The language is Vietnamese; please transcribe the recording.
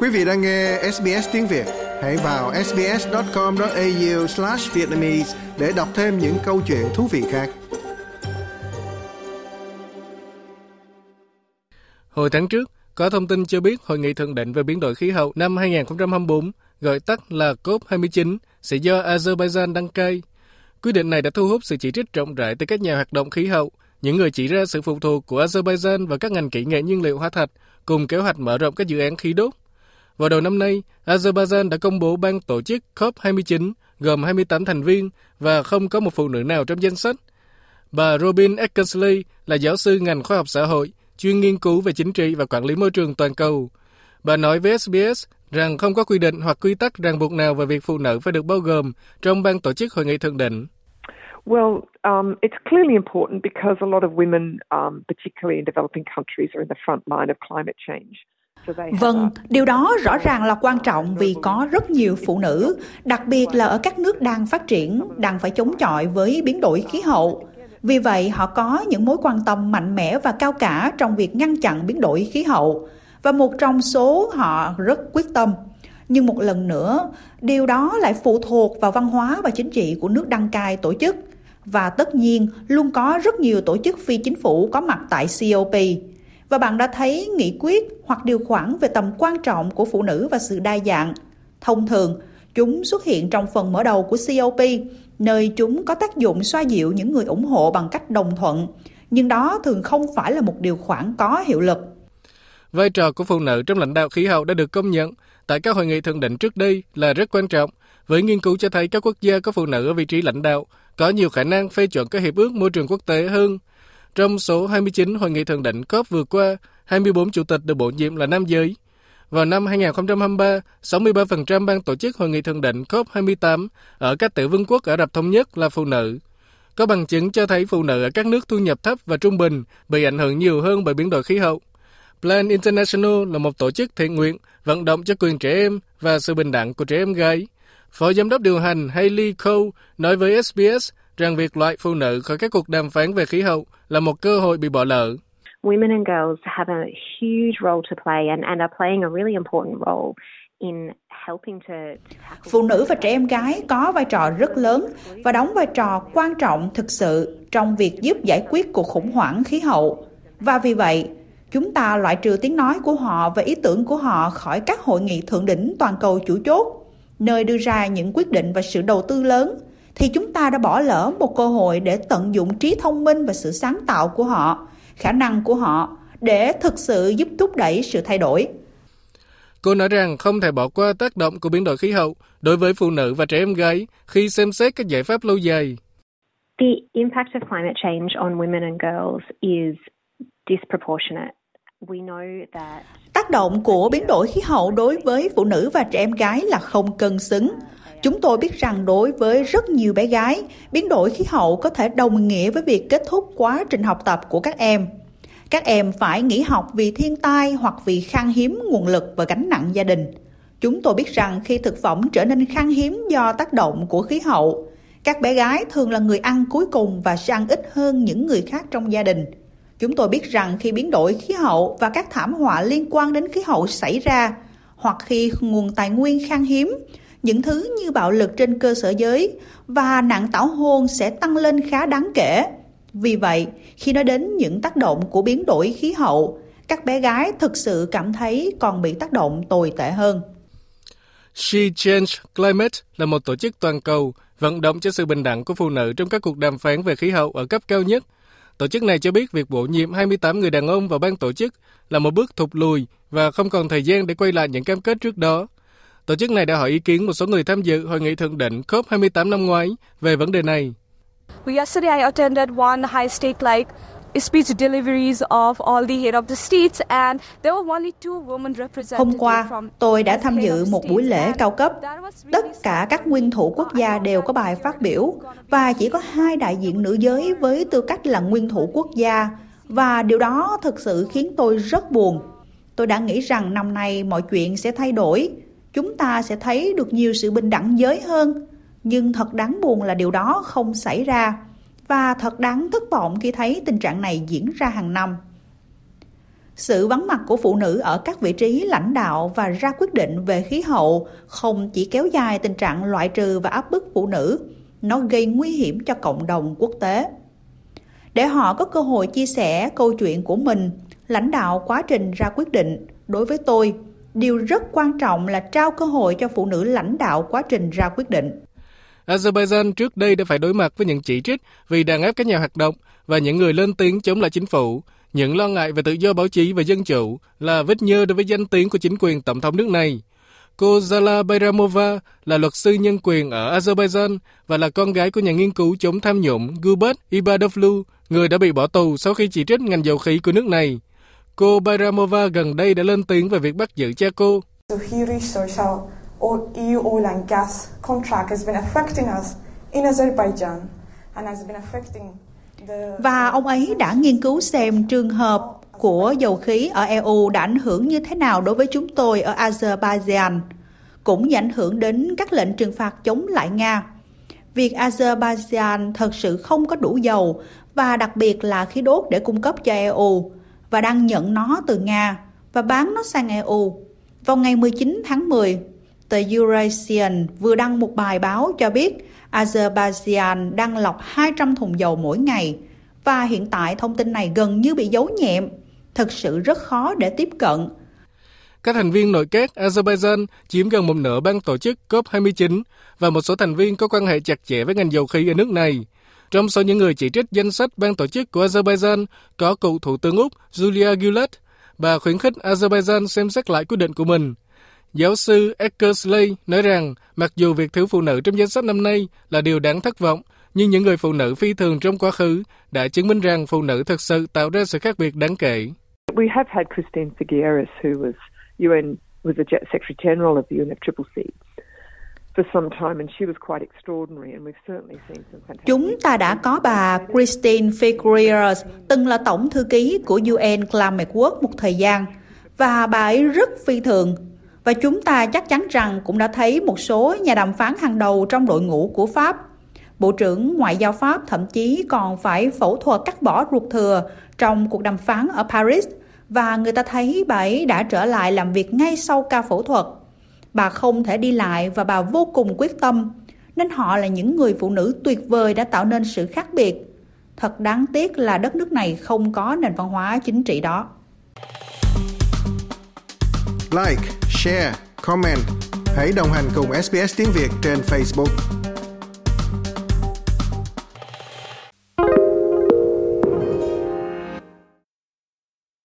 Quý vị đang nghe SBS tiếng Việt, hãy vào sbs.com.au/vietnamese để đọc thêm những câu chuyện thú vị khác. Hồi tháng trước, có thông tin cho biết Hội nghị thượng đỉnh về biến đổi khí hậu năm 2024, gọi tắt là COP29, sẽ do Azerbaijan đăng cai. Quyết định này đã thu hút sự chỉ trích rộng rãi từ các nhà hoạt động khí hậu, những người chỉ ra sự phụ thuộc của Azerbaijan vào các ngành kỹ nghệ nhiên liệu hóa thạch, cùng kế hoạch mở rộng các dự án khí đốt. Vào đầu năm nay, Azerbaijan đã công bố ban tổ chức COP29 gồm 28 thành viên và không có một phụ nữ nào trong danh sách. Bà Robin Eckersley là giáo sư ngành khoa học xã hội, chuyên nghiên cứu về chính trị và quản lý môi trường toàn cầu. Bà nói với SBS rằng không có quy định hoặc quy tắc ràng buộc nào về việc phụ nữ phải được bao gồm trong ban tổ chức hội nghị thượng đỉnh. Well, um, it's clearly important because a lot of women, um, particularly in developing countries, are in the front line of climate change. Vâng, điều đó rõ ràng là quan trọng vì có rất nhiều phụ nữ, đặc biệt là ở các nước đang phát triển, đang phải chống chọi với biến đổi khí hậu. Vì vậy, họ có những mối quan tâm mạnh mẽ và cao cả trong việc ngăn chặn biến đổi khí hậu. Và một trong số họ rất quyết tâm. Nhưng một lần nữa, điều đó lại phụ thuộc vào văn hóa và chính trị của nước đăng cai tổ chức. Và tất nhiên, luôn có rất nhiều tổ chức phi chính phủ có mặt tại COP và bạn đã thấy nghị quyết hoặc điều khoản về tầm quan trọng của phụ nữ và sự đa dạng. Thông thường, chúng xuất hiện trong phần mở đầu của COP, nơi chúng có tác dụng xoa dịu những người ủng hộ bằng cách đồng thuận, nhưng đó thường không phải là một điều khoản có hiệu lực. Vai trò của phụ nữ trong lãnh đạo khí hậu đã được công nhận tại các hội nghị thượng đỉnh trước đây là rất quan trọng, với nghiên cứu cho thấy các quốc gia có phụ nữ ở vị trí lãnh đạo có nhiều khả năng phê chuẩn các hiệp ước môi trường quốc tế hơn trong số 29 hội nghị thượng đỉnh COP vừa qua, 24 chủ tịch được bổ nhiệm là nam giới. Vào năm 2023, 63% ban tổ chức hội nghị thượng đỉnh COP28 ở các tiểu vương quốc Ả Rập Thống Nhất là phụ nữ. Có bằng chứng cho thấy phụ nữ ở các nước thu nhập thấp và trung bình bị ảnh hưởng nhiều hơn bởi biến đổi khí hậu. Plan International là một tổ chức thiện nguyện vận động cho quyền trẻ em và sự bình đẳng của trẻ em gái. Phó giám đốc điều hành Hayley Cole nói với SBS rằng việc loại phụ nữ khỏi các cuộc đàm phán về khí hậu là một cơ hội bị bỏ lỡ. Women and girls have a huge role to play and, and are playing a really important role Phụ nữ và trẻ em gái có vai trò rất lớn và đóng vai trò quan trọng thực sự trong việc giúp giải quyết cuộc khủng hoảng khí hậu. Và vì vậy, chúng ta loại trừ tiếng nói của họ và ý tưởng của họ khỏi các hội nghị thượng đỉnh toàn cầu chủ chốt, nơi đưa ra những quyết định và sự đầu tư lớn thì chúng ta đã bỏ lỡ một cơ hội để tận dụng trí thông minh và sự sáng tạo của họ, khả năng của họ để thực sự giúp thúc đẩy sự thay đổi. Cô nói rằng không thể bỏ qua tác động của biến đổi khí hậu đối với phụ nữ và trẻ em gái khi xem xét các giải pháp lâu dài. The impact of climate change on women and girls is disproportionate. Tác động của biến đổi khí hậu đối với phụ nữ và trẻ em gái là không cân xứng. Chúng tôi biết rằng đối với rất nhiều bé gái, biến đổi khí hậu có thể đồng nghĩa với việc kết thúc quá trình học tập của các em. Các em phải nghỉ học vì thiên tai hoặc vì khan hiếm nguồn lực và gánh nặng gia đình. Chúng tôi biết rằng khi thực phẩm trở nên khan hiếm do tác động của khí hậu, các bé gái thường là người ăn cuối cùng và sẽ ăn ít hơn những người khác trong gia đình. Chúng tôi biết rằng khi biến đổi khí hậu và các thảm họa liên quan đến khí hậu xảy ra, hoặc khi nguồn tài nguyên khan hiếm, những thứ như bạo lực trên cơ sở giới và nạn tảo hôn sẽ tăng lên khá đáng kể. Vì vậy, khi nói đến những tác động của biến đổi khí hậu, các bé gái thực sự cảm thấy còn bị tác động tồi tệ hơn. She Change Climate là một tổ chức toàn cầu vận động cho sự bình đẳng của phụ nữ trong các cuộc đàm phán về khí hậu ở cấp cao nhất. Tổ chức này cho biết việc bổ nhiệm 28 người đàn ông vào ban tổ chức là một bước thụt lùi và không còn thời gian để quay lại những cam kết trước đó. Tổ chức này đã hỏi ý kiến một số người tham dự hội nghị thượng đỉnh COP28 năm ngoái về vấn đề này. Yesterday I attended one high stake like speech deliveries of all the head of the states and there were only two women representatives. Hôm qua, tôi đã tham dự một buổi lễ cao cấp. Tất cả các nguyên thủ quốc gia đều có bài phát biểu và chỉ có hai đại diện nữ giới với tư cách là nguyên thủ quốc gia và điều đó thực sự khiến tôi rất buồn. Tôi đã nghĩ rằng năm nay mọi chuyện sẽ thay đổi chúng ta sẽ thấy được nhiều sự bình đẳng giới hơn. Nhưng thật đáng buồn là điều đó không xảy ra. Và thật đáng thất vọng khi thấy tình trạng này diễn ra hàng năm. Sự vắng mặt của phụ nữ ở các vị trí lãnh đạo và ra quyết định về khí hậu không chỉ kéo dài tình trạng loại trừ và áp bức phụ nữ, nó gây nguy hiểm cho cộng đồng quốc tế. Để họ có cơ hội chia sẻ câu chuyện của mình, lãnh đạo quá trình ra quyết định, đối với tôi, điều rất quan trọng là trao cơ hội cho phụ nữ lãnh đạo quá trình ra quyết định. Azerbaijan trước đây đã phải đối mặt với những chỉ trích vì đàn áp các nhà hoạt động và những người lên tiếng chống lại chính phủ. Những lo ngại về tự do báo chí và dân chủ là vết nhơ đối với danh tiếng của chính quyền tổng thống nước này. Cô Zala Bayramova là luật sư nhân quyền ở Azerbaijan và là con gái của nhà nghiên cứu chống tham nhũng Gulbat Ibadovlu, người đã bị bỏ tù sau khi chỉ trích ngành dầu khí của nước này. Cô Bayramova gần đây đã lên tiếng về việc bắt giữ cha cô. EU oil and gas contract has been affecting us in Azerbaijan and has been affecting và ông ấy đã nghiên cứu xem trường hợp của dầu khí ở EU đã ảnh hưởng như thế nào đối với chúng tôi ở Azerbaijan, cũng như ảnh hưởng đến các lệnh trừng phạt chống lại Nga. Việc Azerbaijan thật sự không có đủ dầu và đặc biệt là khí đốt để cung cấp cho EU và đang nhận nó từ Nga và bán nó sang EU. Vào ngày 19 tháng 10, tờ Eurasian vừa đăng một bài báo cho biết Azerbaijan đang lọc 200 thùng dầu mỗi ngày và hiện tại thông tin này gần như bị giấu nhẹm, thật sự rất khó để tiếp cận. Các thành viên nội các Azerbaijan chiếm gần một nửa ban tổ chức COP29 và một số thành viên có quan hệ chặt chẽ với ngành dầu khí ở nước này. Trong số những người chỉ trích danh sách ban tổ chức của Azerbaijan có cựu Thủ tướng Úc Julia Gillard. Bà khuyến khích Azerbaijan xem xét lại quyết định của mình – Giáo sư Eckersley nói rằng mặc dù việc thiếu phụ nữ trong danh sách năm nay là điều đáng thất vọng, nhưng những người phụ nữ phi thường trong quá khứ đã chứng minh rằng phụ nữ thực sự tạo ra sự khác biệt đáng kể. We have had Christine Figueres, who was UN was the Secretary General of the UNFCCC. Chúng ta đã có bà Christine Figueres, từng là tổng thư ký của UN Climate Work một thời gian, và bà ấy rất phi thường và chúng ta chắc chắn rằng cũng đã thấy một số nhà đàm phán hàng đầu trong đội ngũ của Pháp. Bộ trưởng Ngoại giao Pháp thậm chí còn phải phẫu thuật cắt bỏ ruột thừa trong cuộc đàm phán ở Paris và người ta thấy bà ấy đã trở lại làm việc ngay sau ca phẫu thuật. Bà không thể đi lại và bà vô cùng quyết tâm, nên họ là những người phụ nữ tuyệt vời đã tạo nên sự khác biệt. Thật đáng tiếc là đất nước này không có nền văn hóa chính trị đó. Like share, comment. Hãy đồng hành cùng SBS tiếng Việt trên Facebook.